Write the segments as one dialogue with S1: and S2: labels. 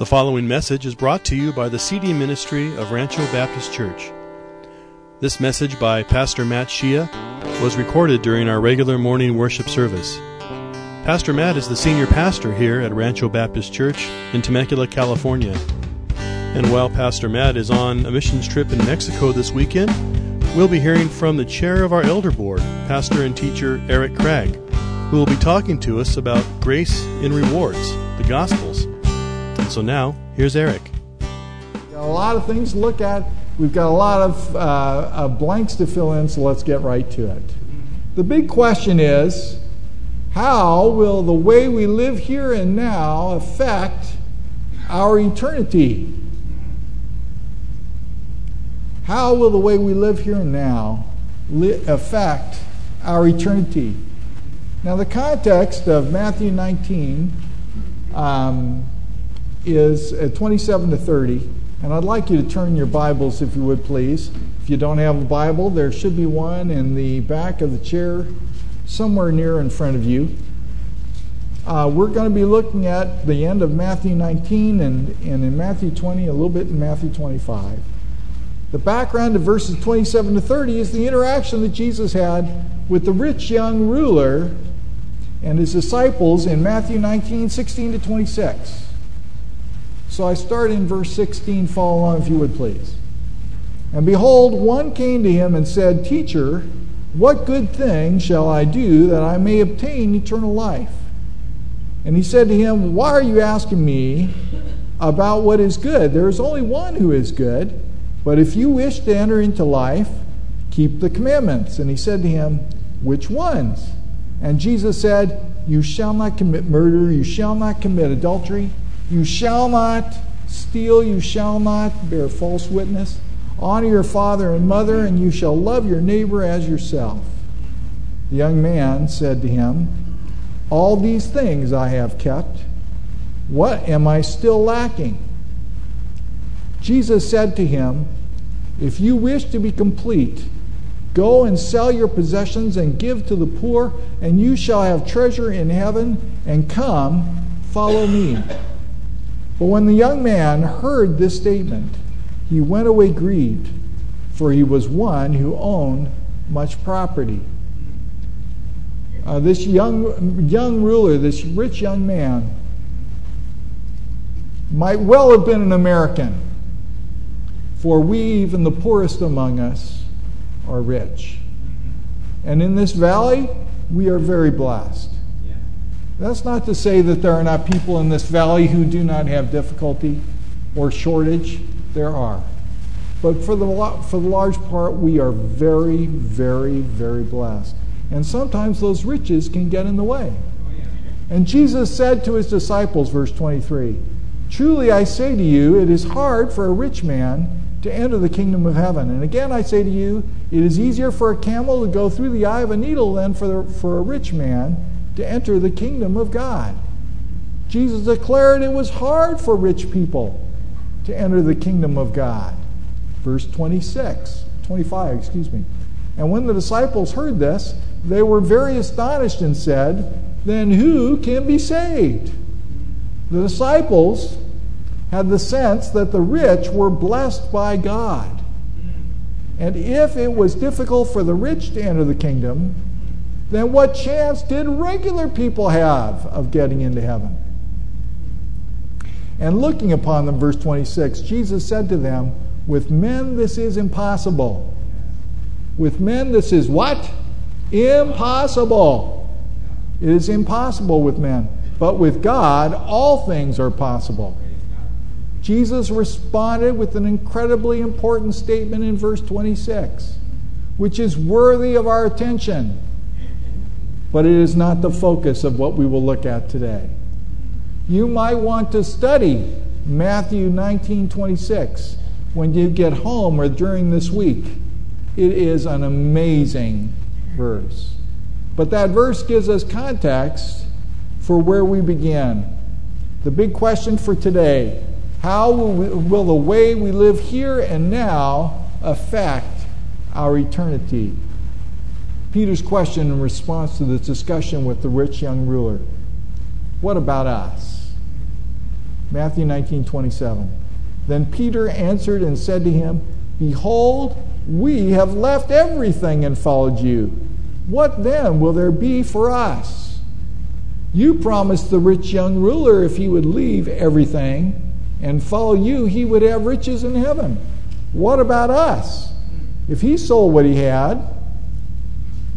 S1: The following message is brought to you by the CD ministry of Rancho Baptist Church. This message by Pastor Matt Shia was recorded during our regular morning worship service. Pastor Matt is the senior pastor here at Rancho Baptist Church in Temecula, California. And while Pastor Matt is on a missions trip in Mexico this weekend, we'll be hearing from the chair of our elder board, Pastor and teacher Eric Craig, who will be talking to us about grace in rewards, the Gospels. So now, here's Eric.
S2: A lot of things to look at. We've got a lot of uh, uh, blanks to fill in, so let's get right to it. The big question is how will the way we live here and now affect our eternity? How will the way we live here and now li- affect our eternity? Now, the context of Matthew 19 um, is uh, 27 to 30. And I'd like you to turn your Bibles, if you would please. If you don't have a Bible, there should be one in the back of the chair, somewhere near in front of you. Uh, we're going to be looking at the end of Matthew 19 and, and in Matthew 20, a little bit in Matthew 25. The background of verses 27 to 30 is the interaction that Jesus had with the rich young ruler and his disciples in Matthew 19, 16 to 26. So I start in verse 16. Follow along if you would please. And behold, one came to him and said, Teacher, what good thing shall I do that I may obtain eternal life? And he said to him, Why are you asking me about what is good? There is only one who is good. But if you wish to enter into life, keep the commandments. And he said to him, Which ones? And Jesus said, You shall not commit murder, you shall not commit adultery. You shall not steal, you shall not bear false witness. Honor your father and mother, and you shall love your neighbor as yourself. The young man said to him, All these things I have kept. What am I still lacking? Jesus said to him, If you wish to be complete, go and sell your possessions and give to the poor, and you shall have treasure in heaven, and come, follow me. But when the young man heard this statement, he went away grieved, for he was one who owned much property. Uh, this young, young ruler, this rich young man, might well have been an American, for we, even the poorest among us, are rich. And in this valley, we are very blessed. That's not to say that there are not people in this valley who do not have difficulty or shortage. There are. But for the, for the large part, we are very, very, very blessed. And sometimes those riches can get in the way. And Jesus said to his disciples, verse 23, Truly I say to you, it is hard for a rich man to enter the kingdom of heaven. And again I say to you, it is easier for a camel to go through the eye of a needle than for, the, for a rich man to enter the kingdom of God. Jesus declared it was hard for rich people to enter the kingdom of God. Verse 26, 25, excuse me. And when the disciples heard this, they were very astonished and said, Then who can be saved? The disciples had the sense that the rich were blessed by God. And if it was difficult for the rich to enter the kingdom, then what chance did regular people have of getting into heaven? And looking upon them, verse 26, Jesus said to them, With men this is impossible. With men this is what? Impossible. It is impossible with men. But with God, all things are possible. Jesus responded with an incredibly important statement in verse 26, which is worthy of our attention but it is not the focus of what we will look at today. You might want to study Matthew 19:26 when you get home or during this week. It is an amazing verse. But that verse gives us context for where we begin. The big question for today how will, we, will the way we live here and now affect our eternity? Peter's question in response to this discussion with the rich young ruler What about us? Matthew 19 27. Then Peter answered and said to him, Behold, we have left everything and followed you. What then will there be for us? You promised the rich young ruler if he would leave everything and follow you, he would have riches in heaven. What about us? If he sold what he had,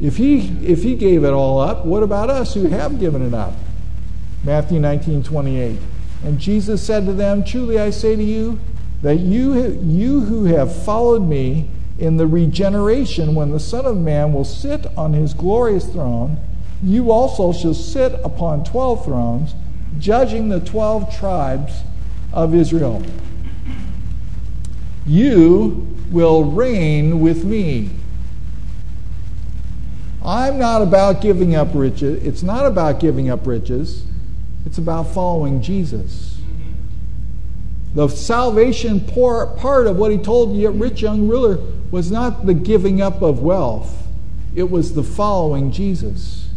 S2: if he, if he gave it all up, what about us who have given it up? Matthew 19 28. And Jesus said to them, Truly I say to you, that you, you who have followed me in the regeneration, when the Son of Man will sit on his glorious throne, you also shall sit upon twelve thrones, judging the twelve tribes of Israel. You will reign with me. I'm not about giving up riches. It's not about giving up riches. It's about following Jesus. The salvation part of what he told the rich young ruler was not the giving up of wealth, it was the following Jesus.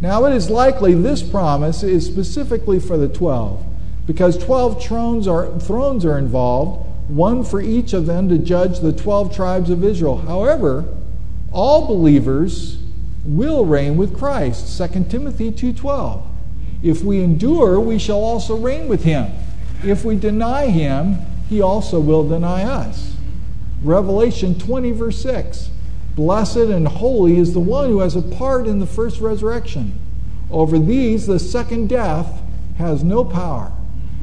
S2: Now, it is likely this promise is specifically for the 12, because 12 thrones are, thrones are involved, one for each of them to judge the 12 tribes of Israel. However, all believers will reign with Christ. 2 Timothy 2:12. If we endure, we shall also reign with him. If we deny him, he also will deny us. Revelation 20 verse 6. Blessed and holy is the one who has a part in the first resurrection. Over these the second death has no power,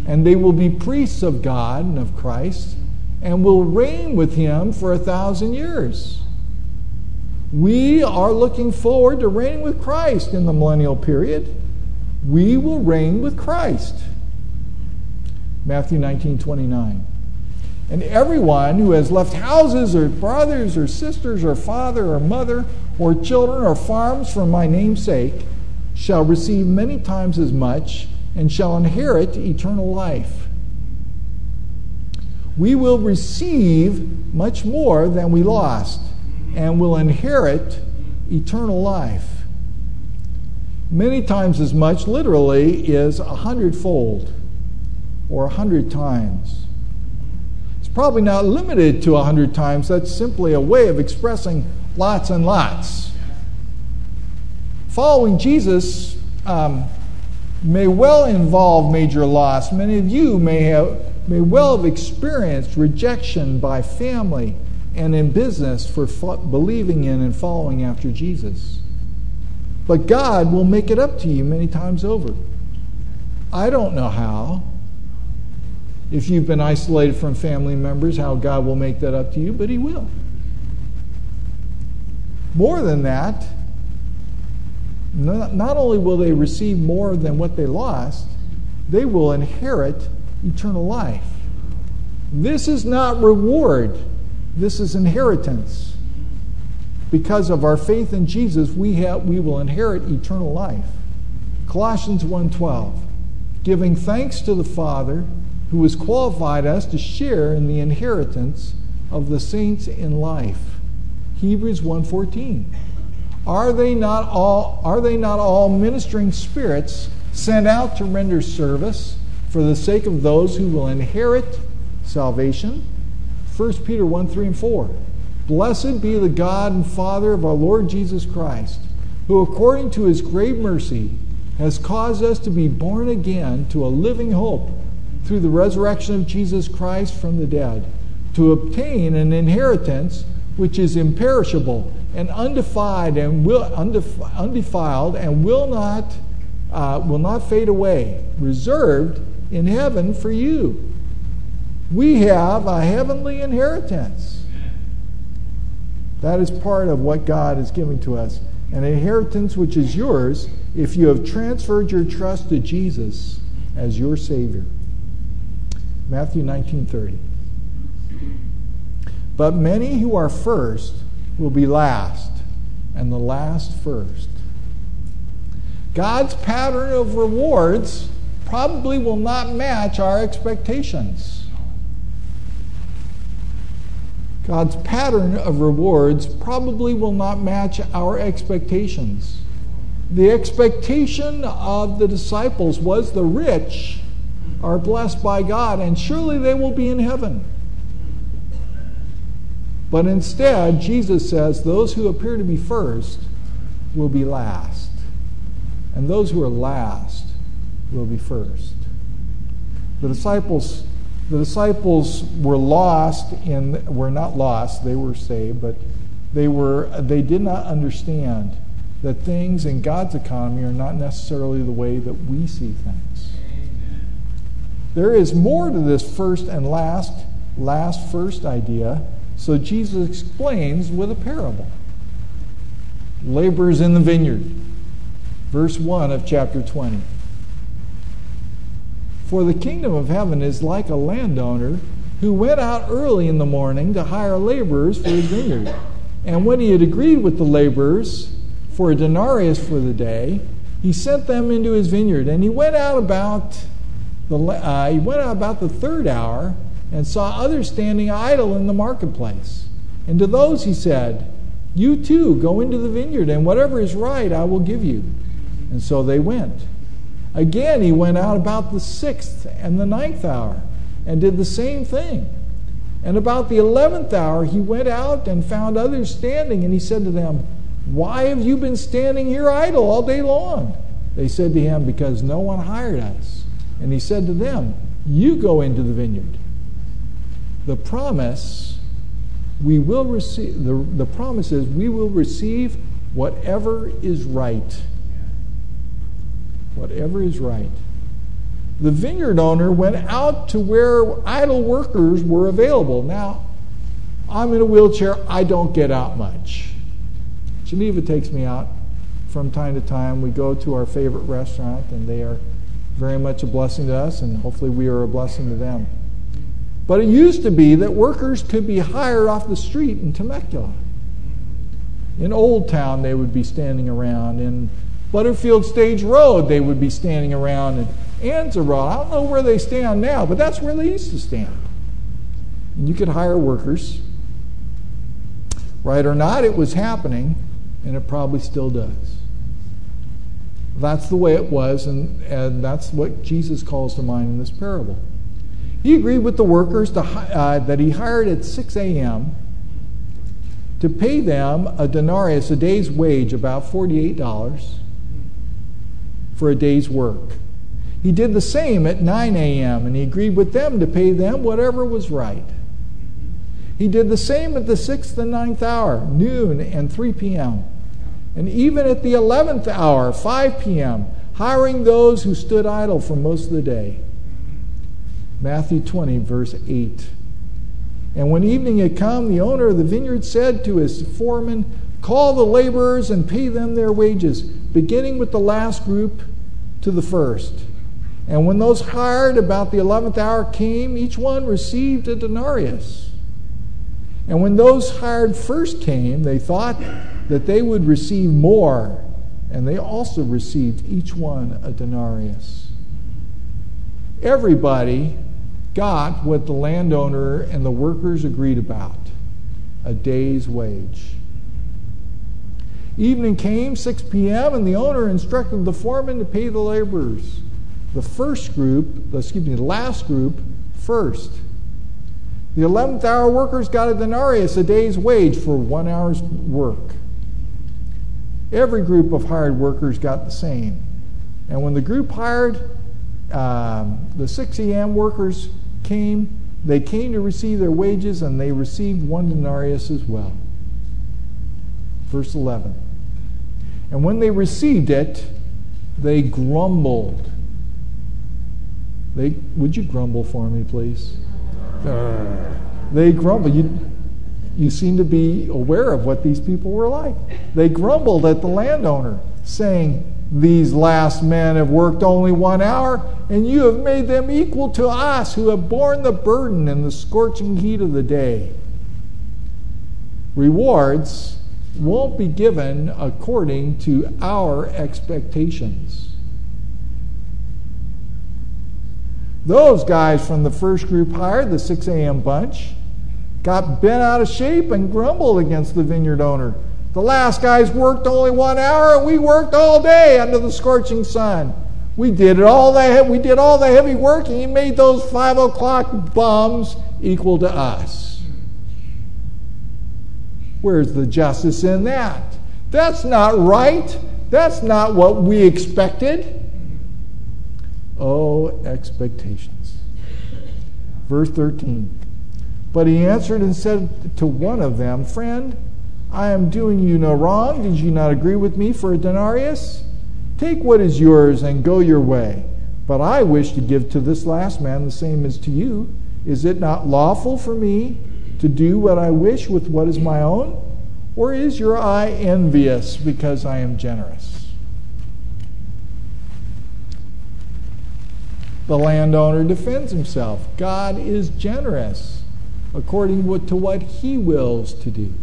S2: and they will be priests of God and of Christ, and will reign with him for a thousand years. We are looking forward to reigning with Christ in the millennial period. We will reign with Christ. Matthew 19 29. And everyone who has left houses or brothers or sisters or father or mother or children or farms for my name's sake shall receive many times as much and shall inherit eternal life. We will receive much more than we lost and will inherit eternal life. Many times as much, literally, is a hundredfold or a hundred times. It's probably not limited to a hundred times. That's simply a way of expressing lots and lots. Following Jesus um, may well involve major loss. Many of you may have may well have experienced rejection by family and in business for believing in and following after Jesus. But God will make it up to you many times over. I don't know how. If you've been isolated from family members, how God will make that up to you, but He will. More than that, not only will they receive more than what they lost, they will inherit eternal life. This is not reward this is inheritance. Because of our faith in Jesus, we, have, we will inherit eternal life. Colossians 1:12, giving thanks to the Father who has qualified us to share in the inheritance of the saints in life. Hebrews 1:14. Are they not all are they not all ministering spirits sent out to render service for the sake of those who will inherit salvation? 1 Peter 1 3 and 4. Blessed be the God and Father of our Lord Jesus Christ, who according to his great mercy has caused us to be born again to a living hope through the resurrection of Jesus Christ from the dead, to obtain an inheritance which is imperishable and undefiled and will, undefiled and will not uh, will not fade away, reserved in heaven for you we have a heavenly inheritance. That is part of what God is giving to us. An inheritance which is yours if you have transferred your trust to Jesus as your Savior. Matthew 19:30. But many who are first will be last, and the last first. God's pattern of rewards probably will not match our expectations. God's pattern of rewards probably will not match our expectations. The expectation of the disciples was the rich are blessed by God, and surely they will be in heaven. But instead, Jesus says those who appear to be first will be last, and those who are last will be first. The disciples, the disciples were lost in were not lost, they were saved, but they were they did not understand that things in God's economy are not necessarily the way that we see things. There is more to this first and last, last first idea. So Jesus explains with a parable. Laborers in the vineyard. Verse 1 of chapter 20. For the kingdom of heaven is like a landowner who went out early in the morning to hire laborers for his vineyard. And when he had agreed with the laborers for a denarius for the day, he sent them into his vineyard. And he went out about the, uh, he went out about the third hour and saw others standing idle in the marketplace. And to those he said, You too go into the vineyard, and whatever is right I will give you. And so they went. Again, he went out about the sixth and the ninth hour and did the same thing. And about the eleventh hour, he went out and found others standing, and he said to them, Why have you been standing here idle all day long? They said to him, Because no one hired us. And he said to them, You go into the vineyard. The promise we will receive the, the promise is we will receive whatever is right whatever is right. The vineyard owner went out to where idle workers were available. Now, I'm in a wheelchair, I don't get out much. Geneva takes me out from time to time. We go to our favorite restaurant, and they are very much a blessing to us, and hopefully we are a blessing to them. But it used to be that workers could be hired off the street in Temecula. In Old Town, they would be standing around. In Butterfield Stage Road, they would be standing around, and Anza Road. I don't know where they stand now, but that's where they used to stand. And you could hire workers. Right or not, it was happening, and it probably still does. That's the way it was, and, and that's what Jesus calls to mind in this parable. He agreed with the workers to, uh, that he hired at 6 a.m. to pay them a denarius, a day's wage, about $48 for a day's work. He did the same at 9 a.m., and he agreed with them to pay them whatever was right. He did the same at the 6th and ninth hour, noon and 3 p.m., and even at the 11th hour, 5 p.m., hiring those who stood idle for most of the day. Matthew 20, verse 8. And when evening had come, the owner of the vineyard said to his foreman, Call the laborers and pay them their wages, beginning with the last group to the first. And when those hired about the eleventh hour came, each one received a denarius. And when those hired first came, they thought that they would receive more, and they also received each one a denarius. Everybody got what the landowner and the workers agreed about a day's wage. Evening came, 6 p.m., and the owner instructed the foreman to pay the laborers. The first group, excuse me, the last group, first. The 11th hour workers got a denarius, a day's wage for one hour's work. Every group of hired workers got the same. And when the group hired, um, the 6 a.m. workers came, they came to receive their wages, and they received one denarius as well. Verse 11. And when they received it, they grumbled. They, would you grumble for me, please? Uh, they grumbled. You, you seem to be aware of what these people were like. They grumbled at the landowner, saying, These last men have worked only one hour, and you have made them equal to us who have borne the burden and the scorching heat of the day. Rewards won't be given according to our expectations. Those guys from the first group hired, the 6 a.m. bunch, got bent out of shape and grumbled against the vineyard owner. The last guys worked only one hour, and we worked all day under the scorching sun. We did all the we did all the heavy work, and he made those five o'clock bums equal to us. Where's the justice in that? That's not right. That's not what we expected. Oh, expectations. Verse 13. But he answered and said to one of them, Friend, I am doing you no wrong. Did you not agree with me for a denarius? Take what is yours and go your way. But I wish to give to this last man the same as to you. Is it not lawful for me to do what I wish with what is my own? Or is your eye envious because I am generous? The landowner defends himself. God is generous according to what he wills to do.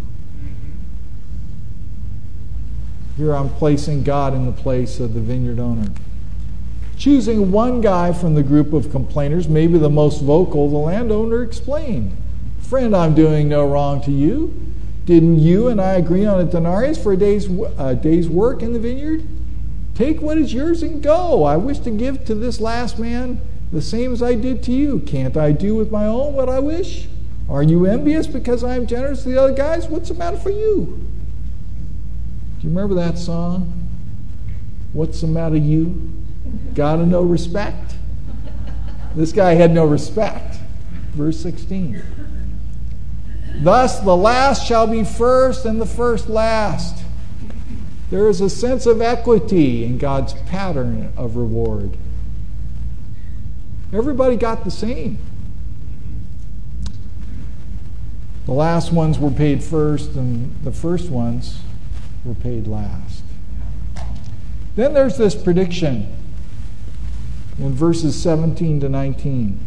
S2: Here I'm placing God in the place of the vineyard owner. Choosing one guy from the group of complainers, maybe the most vocal, the landowner explained Friend, I'm doing no wrong to you. Didn't you and I agree on a denarius for a day's, a day's work in the vineyard? Take what is yours and go. I wish to give to this last man the same as I did to you. Can't I do with my own what I wish? Are you envious because I am generous to the other guys? What's the matter for you? Do you remember that song? What's the matter, you? Gotta no respect? This guy had no respect. Verse 16. Thus the last shall be first and the first last. There is a sense of equity in God's pattern of reward. Everybody got the same. The last ones were paid first, and the first ones were paid last. Then there's this prediction in verses 17 to 19.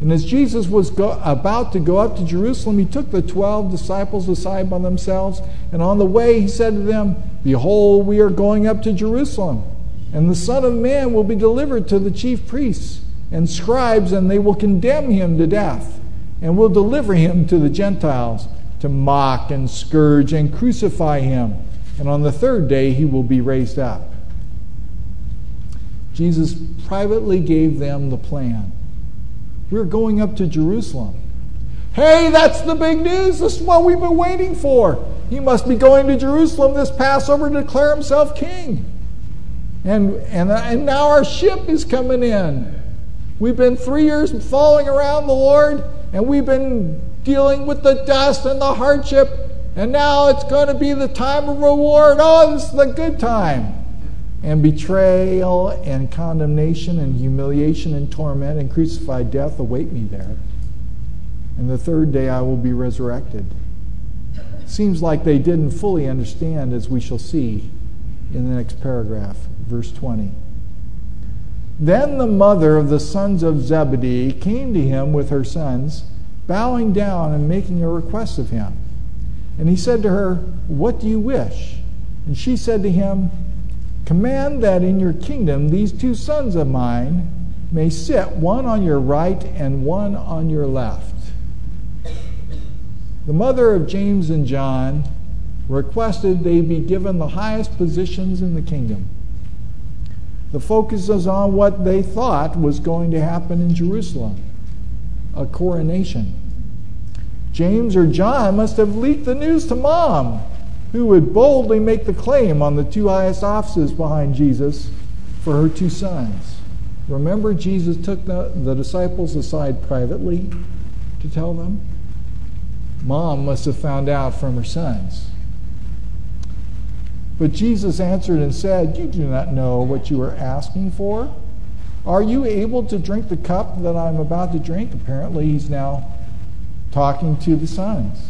S2: And as Jesus was go- about to go up to Jerusalem, he took the twelve disciples aside by themselves, and on the way he said to them, Behold, we are going up to Jerusalem, and the Son of Man will be delivered to the chief priests and scribes, and they will condemn him to death, and will deliver him to the Gentiles to mock and scourge and crucify him and on the third day he will be raised up. Jesus privately gave them the plan. We're going up to Jerusalem. Hey, that's the big news. This is what we've been waiting for. He must be going to Jerusalem this Passover to declare himself king. And, and, uh, and now our ship is coming in. We've been three years following around the Lord, and we've been dealing with the dust and the hardship and now it's going to be the time of reward. Oh, this is the good time. And betrayal and condemnation and humiliation and torment and crucified death await me there. And the third day I will be resurrected. Seems like they didn't fully understand, as we shall see in the next paragraph, verse 20. Then the mother of the sons of Zebedee came to him with her sons, bowing down and making a request of him. And he said to her, What do you wish? And she said to him, Command that in your kingdom these two sons of mine may sit, one on your right and one on your left. The mother of James and John requested they be given the highest positions in the kingdom. The focus is on what they thought was going to happen in Jerusalem a coronation. James or John must have leaked the news to mom, who would boldly make the claim on the two highest offices behind Jesus for her two sons. Remember, Jesus took the, the disciples aside privately to tell them? Mom must have found out from her sons. But Jesus answered and said, You do not know what you are asking for. Are you able to drink the cup that I'm about to drink? Apparently, he's now talking to the sons.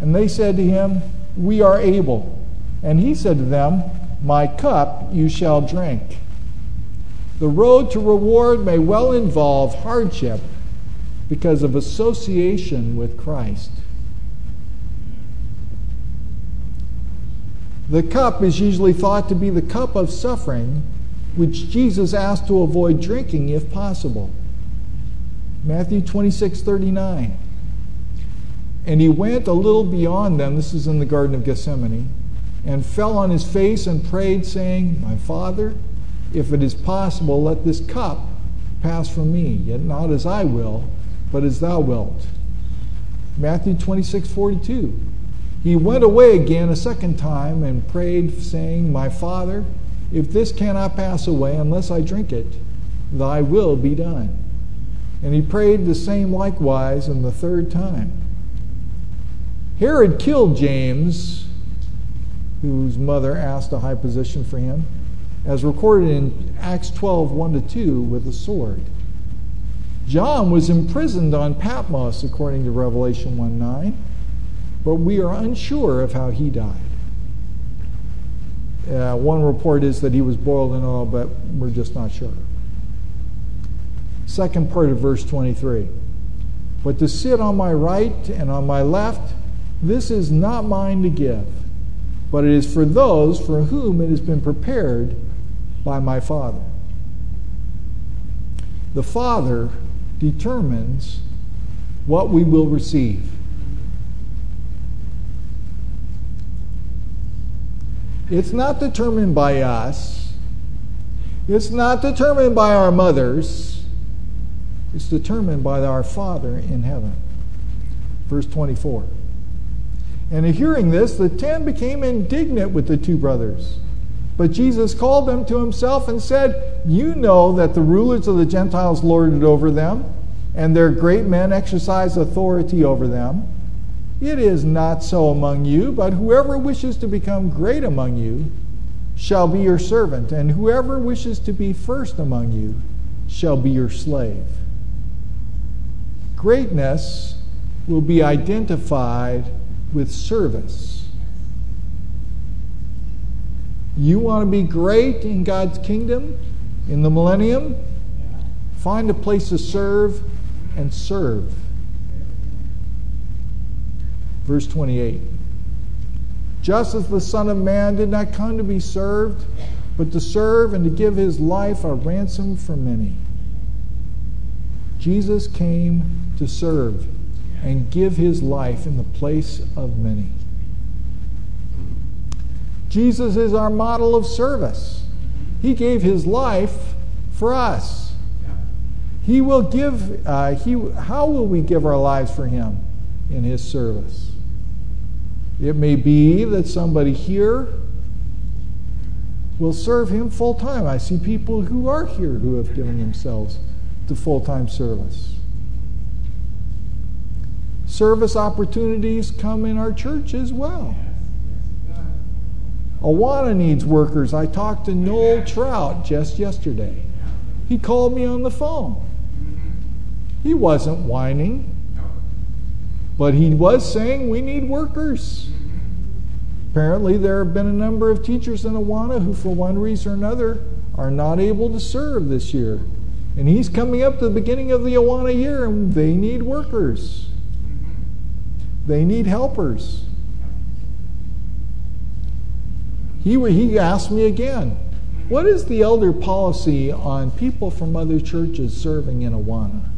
S2: And they said to him, We are able. And he said to them, My cup you shall drink. The road to reward may well involve hardship because of association with Christ. The cup is usually thought to be the cup of suffering, which Jesus asked to avoid drinking if possible. Matthew 26 39. And he went a little beyond them. This is in the Garden of Gethsemane. and fell on his face and prayed, saying, My Father, if it is possible, let this cup pass from me, yet not as I will, but as thou wilt. Matthew 26, 42. He went away again a second time and prayed, saying, My Father, if this cannot pass away unless I drink it, thy will be done. And he prayed the same likewise in the third time. Herod killed James, whose mother asked a high position for him, as recorded in Acts 12 1 to 2, with a sword. John was imprisoned on Patmos, according to Revelation 1 9, but we are unsure of how he died. Uh, one report is that he was boiled in oil, but we're just not sure. Second part of verse 23. But to sit on my right and on my left, this is not mine to give, but it is for those for whom it has been prepared by my Father. The Father determines what we will receive. It's not determined by us. It's not determined by our mothers. It's determined by our Father in heaven. Verse 24. And hearing this, the ten became indignant with the two brothers. But Jesus called them to himself and said, You know that the rulers of the Gentiles lord it over them, and their great men exercise authority over them. It is not so among you, but whoever wishes to become great among you shall be your servant, and whoever wishes to be first among you shall be your slave. Greatness will be identified with service. You want to be great in God's kingdom in the millennium? Find a place to serve and serve. Verse 28 Just as the Son of Man did not come to be served, but to serve and to give his life a ransom for many. Jesus came to serve and give his life in the place of many. Jesus is our model of service. He gave his life for us. He will give, uh, he, how will we give our lives for him in his service? It may be that somebody here will serve him full time. I see people who are here who have given themselves to full time service. Service opportunities come in our church as well. Awana needs workers. I talked to Noel Trout just yesterday. He called me on the phone. He wasn't whining, but he was saying we need workers. Apparently, there have been a number of teachers in Awana who, for one reason or another, are not able to serve this year. And he's coming up to the beginning of the Awana year, and they need workers. They need helpers. He, he asked me again, what is the elder policy on people from other churches serving in Awana?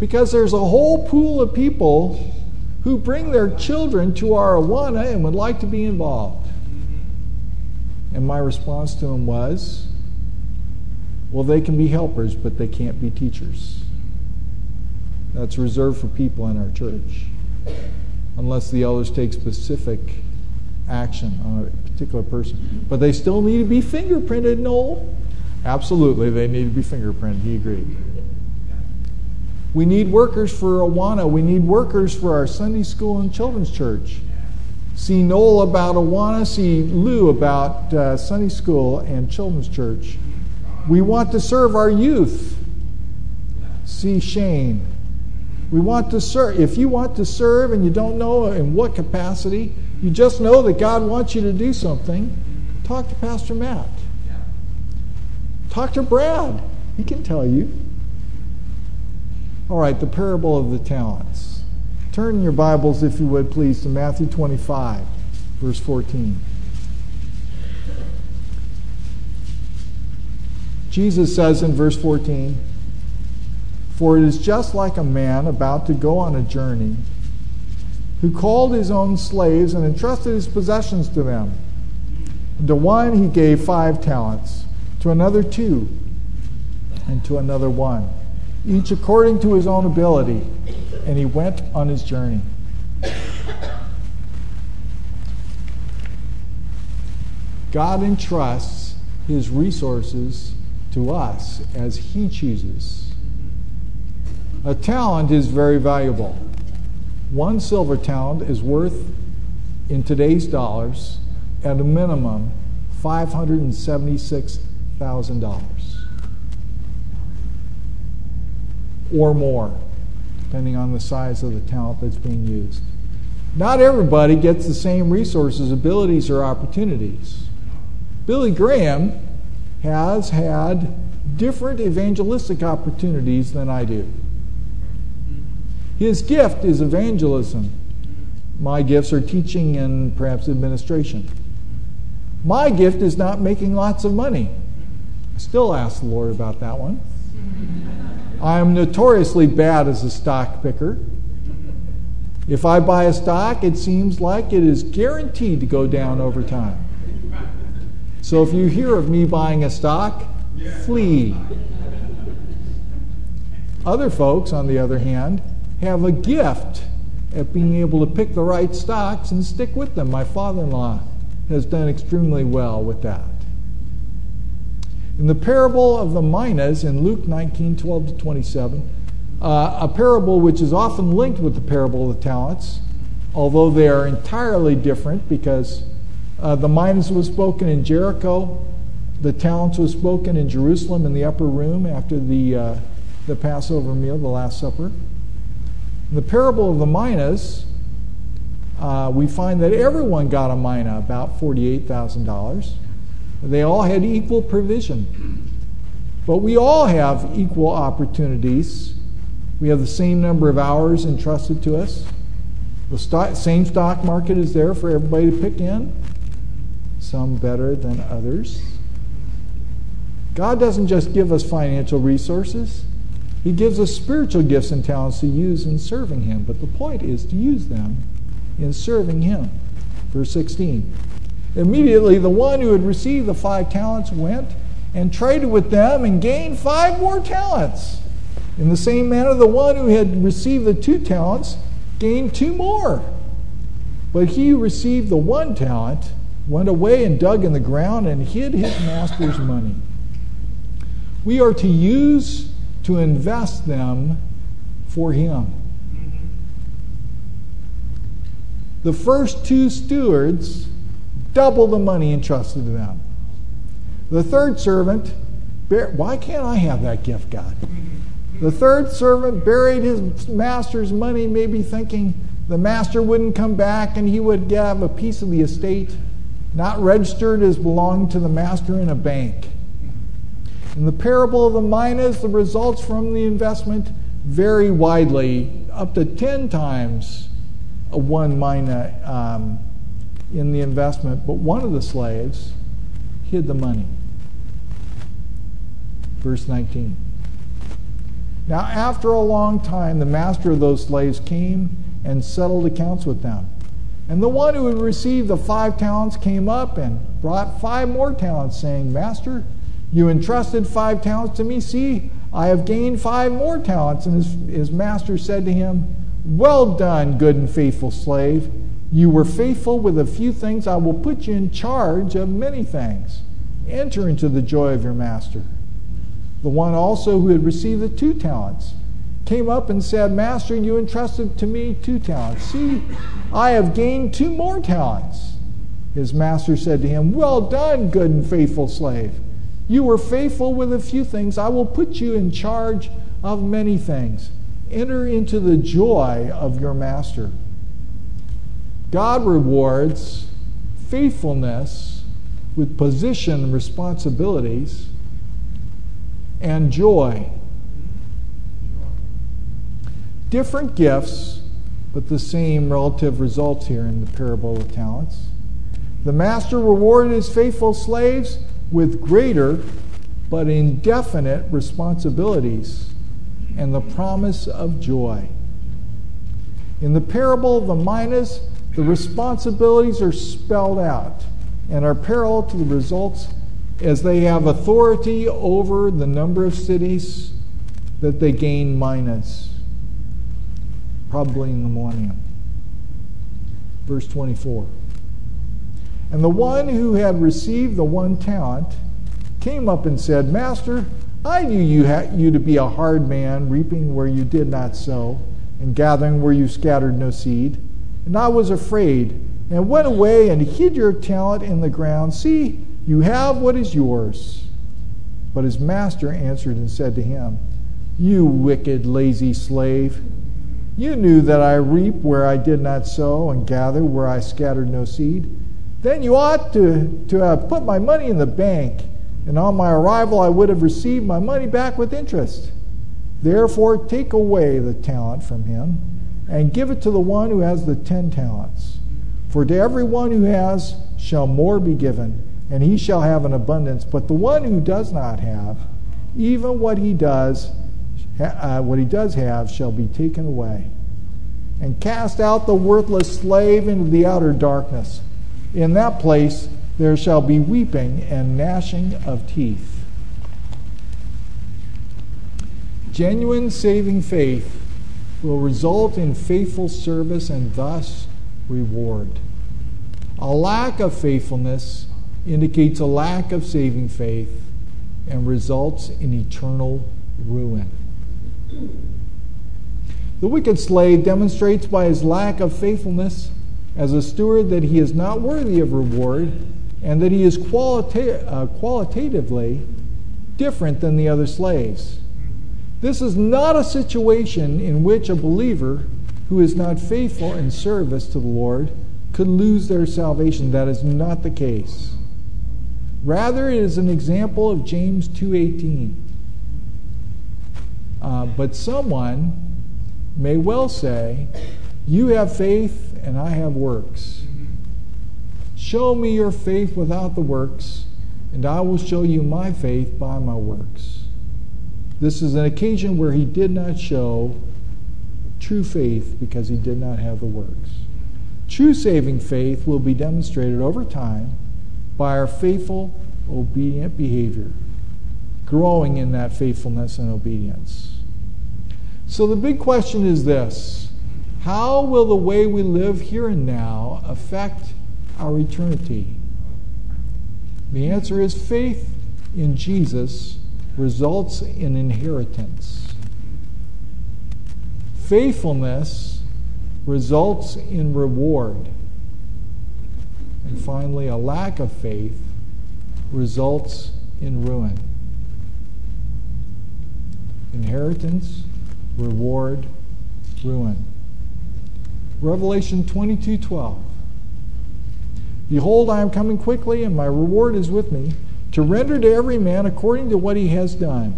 S2: Because there's a whole pool of people who bring their children to our Awana and would like to be involved. And my response to him was, well, they can be helpers, but they can't be teachers. That's reserved for people in our church, unless the elders take specific action on a particular person. But they still need to be fingerprinted, Noel. Absolutely, they need to be fingerprinted. He agreed. We need workers for Awana. We need workers for our Sunday school and children's church. See Noel about Awana. See Lou about uh, Sunday school and children's church. We want to serve our youth. See Shane. We want to serve. If you want to serve and you don't know in what capacity, you just know that God wants you to do something, talk to Pastor Matt. Talk to Brad. He can tell you. All right, the parable of the talents. Turn your Bibles, if you would please, to Matthew 25, verse 14. Jesus says in verse 14, For it is just like a man about to go on a journey who called his own slaves and entrusted his possessions to them. To one he gave five talents, to another two, and to another one, each according to his own ability, and he went on his journey. God entrusts his resources to us as he chooses. A talent is very valuable. One silver talent is worth, in today's dollars, at a minimum, $576,000 or more, depending on the size of the talent that's being used. Not everybody gets the same resources, abilities, or opportunities. Billy Graham has had different evangelistic opportunities than I do. His gift is evangelism. My gifts are teaching and perhaps administration. My gift is not making lots of money. I still ask the Lord about that one. I am notoriously bad as a stock picker. If I buy a stock, it seems like it is guaranteed to go down over time. So if you hear of me buying a stock, flee. Other folks, on the other hand, have a gift at being able to pick the right stocks and stick with them. My father in law has done extremely well with that. In the parable of the minas in Luke 19 12 to 27, uh, a parable which is often linked with the parable of the talents, although they are entirely different because uh, the minas was spoken in Jericho, the talents was spoken in Jerusalem in the upper room after the, uh, the Passover meal, the Last Supper. In the parable of the minas, uh, we find that everyone got a mina, about $48,000. They all had equal provision. But we all have equal opportunities. We have the same number of hours entrusted to us. The stock, same stock market is there for everybody to pick in, some better than others. God doesn't just give us financial resources, He gives us spiritual gifts and talents to use in serving Him. But the point is to use them in serving him. Verse 16. Immediately, the one who had received the five talents went and traded with them and gained five more talents. In the same manner, the one who had received the two talents gained two more. But he who received the one talent went away and dug in the ground and hid his master's money. We are to use to invest them for him. The first two stewards double the money entrusted to them. The third servant, why can't I have that gift, God? The third servant buried his master's money, maybe thinking the master wouldn't come back and he would have a piece of the estate, not registered as belonging to the master in a bank. In the parable of the minas, the results from the investment vary widely, up to 10 times a one mina um, in the investment, but one of the slaves hid the money. Verse 19. Now, after a long time, the master of those slaves came and settled accounts with them. And the one who had received the five talents came up and brought five more talents, saying, Master, you entrusted five talents to me. See, I have gained five more talents. And his, his master said to him, well done, good and faithful slave. You were faithful with a few things. I will put you in charge of many things. Enter into the joy of your master. The one also who had received the two talents came up and said, Master, you entrusted to me two talents. See, I have gained two more talents. His master said to him, Well done, good and faithful slave. You were faithful with a few things. I will put you in charge of many things enter into the joy of your master. God rewards faithfulness with position responsibilities and joy. Different gifts, but the same relative results here in the parable of talents. The master rewarded his faithful slaves with greater but indefinite responsibilities and the promise of joy. In the parable of the minas, the responsibilities are spelled out and are parallel to the results as they have authority over the number of cities that they gain minas, probably in the millennium. Verse 24. And the one who had received the one talent came up and said, Master, I knew you, ha- you to be a hard man, reaping where you did not sow, and gathering where you scattered no seed. And I was afraid, and went away and hid your talent in the ground. See, you have what is yours. But his master answered and said to him, You wicked, lazy slave, you knew that I reap where I did not sow, and gather where I scattered no seed. Then you ought to, to have put my money in the bank, and on my arrival I would have received my money back with interest. Therefore, take away the talent from him, and give it to the one who has the ten talents. For to everyone who has shall more be given and he shall have an abundance. But the one who does not have, even what he does, uh, what he does have, shall be taken away. And cast out the worthless slave into the outer darkness. In that place there shall be weeping and gnashing of teeth. Genuine saving faith will result in faithful service and thus reward. A lack of faithfulness indicates a lack of saving faith and results in eternal ruin. The wicked slave demonstrates by his lack of faithfulness as a steward that he is not worthy of reward and that he is qualita- uh, qualitatively different than the other slaves. This is not a situation in which a believer who is not faithful in service to the Lord could lose their salvation. That is not the case. Rather, it is an example of James 2.18. Uh, but someone may well say, You have faith and I have works. Show me your faith without the works, and I will show you my faith by my works. This is an occasion where he did not show true faith because he did not have the works. True saving faith will be demonstrated over time by our faithful, obedient behavior, growing in that faithfulness and obedience. So the big question is this How will the way we live here and now affect our eternity? The answer is faith in Jesus results in inheritance. Faithfulness results in reward. And finally, a lack of faith results in ruin. Inheritance, reward, ruin. Revelation 22:12. Behold, I am coming quickly, and my reward is with me, to render to every man according to what he has done.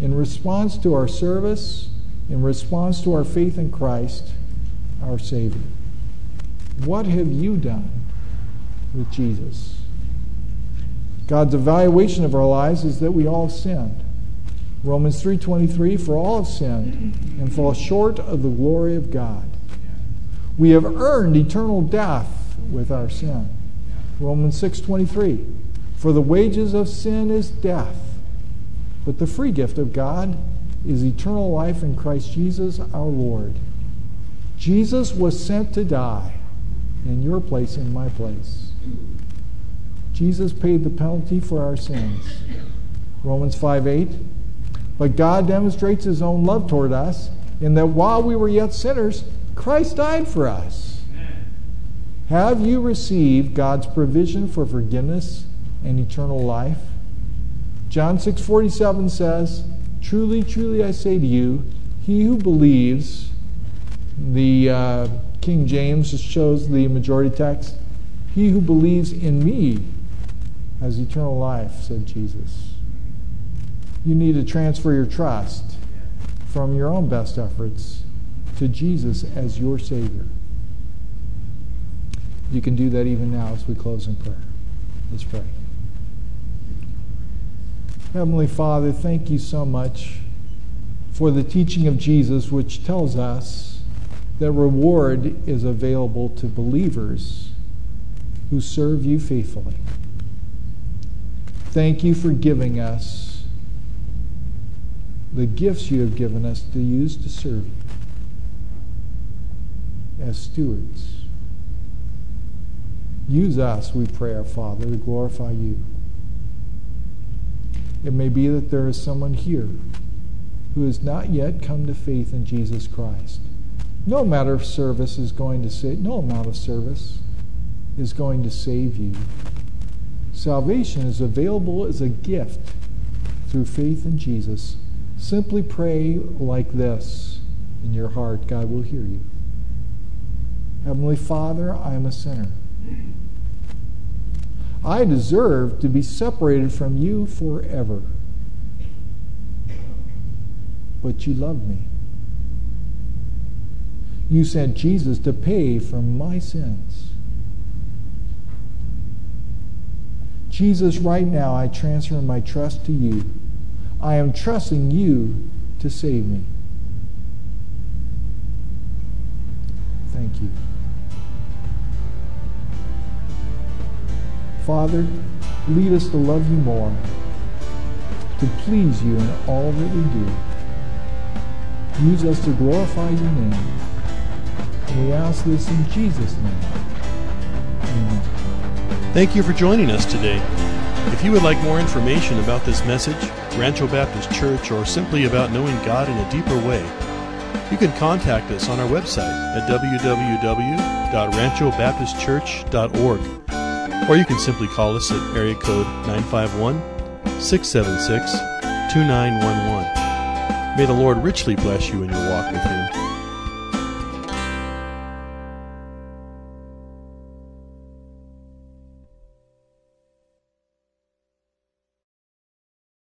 S2: In response to our service, in response to our faith in Christ, our Savior. What have you done with Jesus? God's evaluation of our lives is that we all sinned. Romans 3:23 for all have sinned and fall short of the glory of God. We have earned eternal death with our sin. Romans 6:23 for the wages of sin is death, but the free gift of God is eternal life in Christ Jesus our Lord. Jesus was sent to die in your place, in my place. Jesus paid the penalty for our sins. Romans 5 8. But God demonstrates his own love toward us in that while we were yet sinners, Christ died for us. Have you received God's provision for forgiveness and eternal life? John 6:47 says, "Truly, truly I say to you, he who believes the uh, King James shows the majority text. He who believes in me has eternal life, said Jesus. You need to transfer your trust from your own best efforts to Jesus as your Savior. You can do that even now as we close in prayer. Let's pray. Heavenly Father, thank you so much for the teaching of Jesus, which tells us that reward is available to believers who serve you faithfully. Thank you for giving us the gifts you have given us to use to serve you as stewards. Use us, we pray, our Father, to glorify you. It may be that there is someone here who has not yet come to faith in Jesus Christ. No amount of service is going to save, no amount of service is going to save you. Salvation is available as a gift through faith in Jesus. Simply pray like this in your heart. God will hear you. Heavenly Father, I am a sinner. I deserve to be separated from you forever. But you love me. You sent Jesus to pay for my sins. Jesus, right now I transfer my trust to you. I am trusting you to save me. Thank you. Father, lead us to love you more, to please you in all that we do. Use us to glorify your name. And we ask this in Jesus' name. Amen.
S1: Thank you for joining us today. If you would like more information about this message, Rancho Baptist Church, or simply about knowing God in a deeper way, you can contact us on our website at www.ranchobaptistchurch.org or you can simply call us at area code 951 676 2911. May the Lord richly bless you in your walk with Him.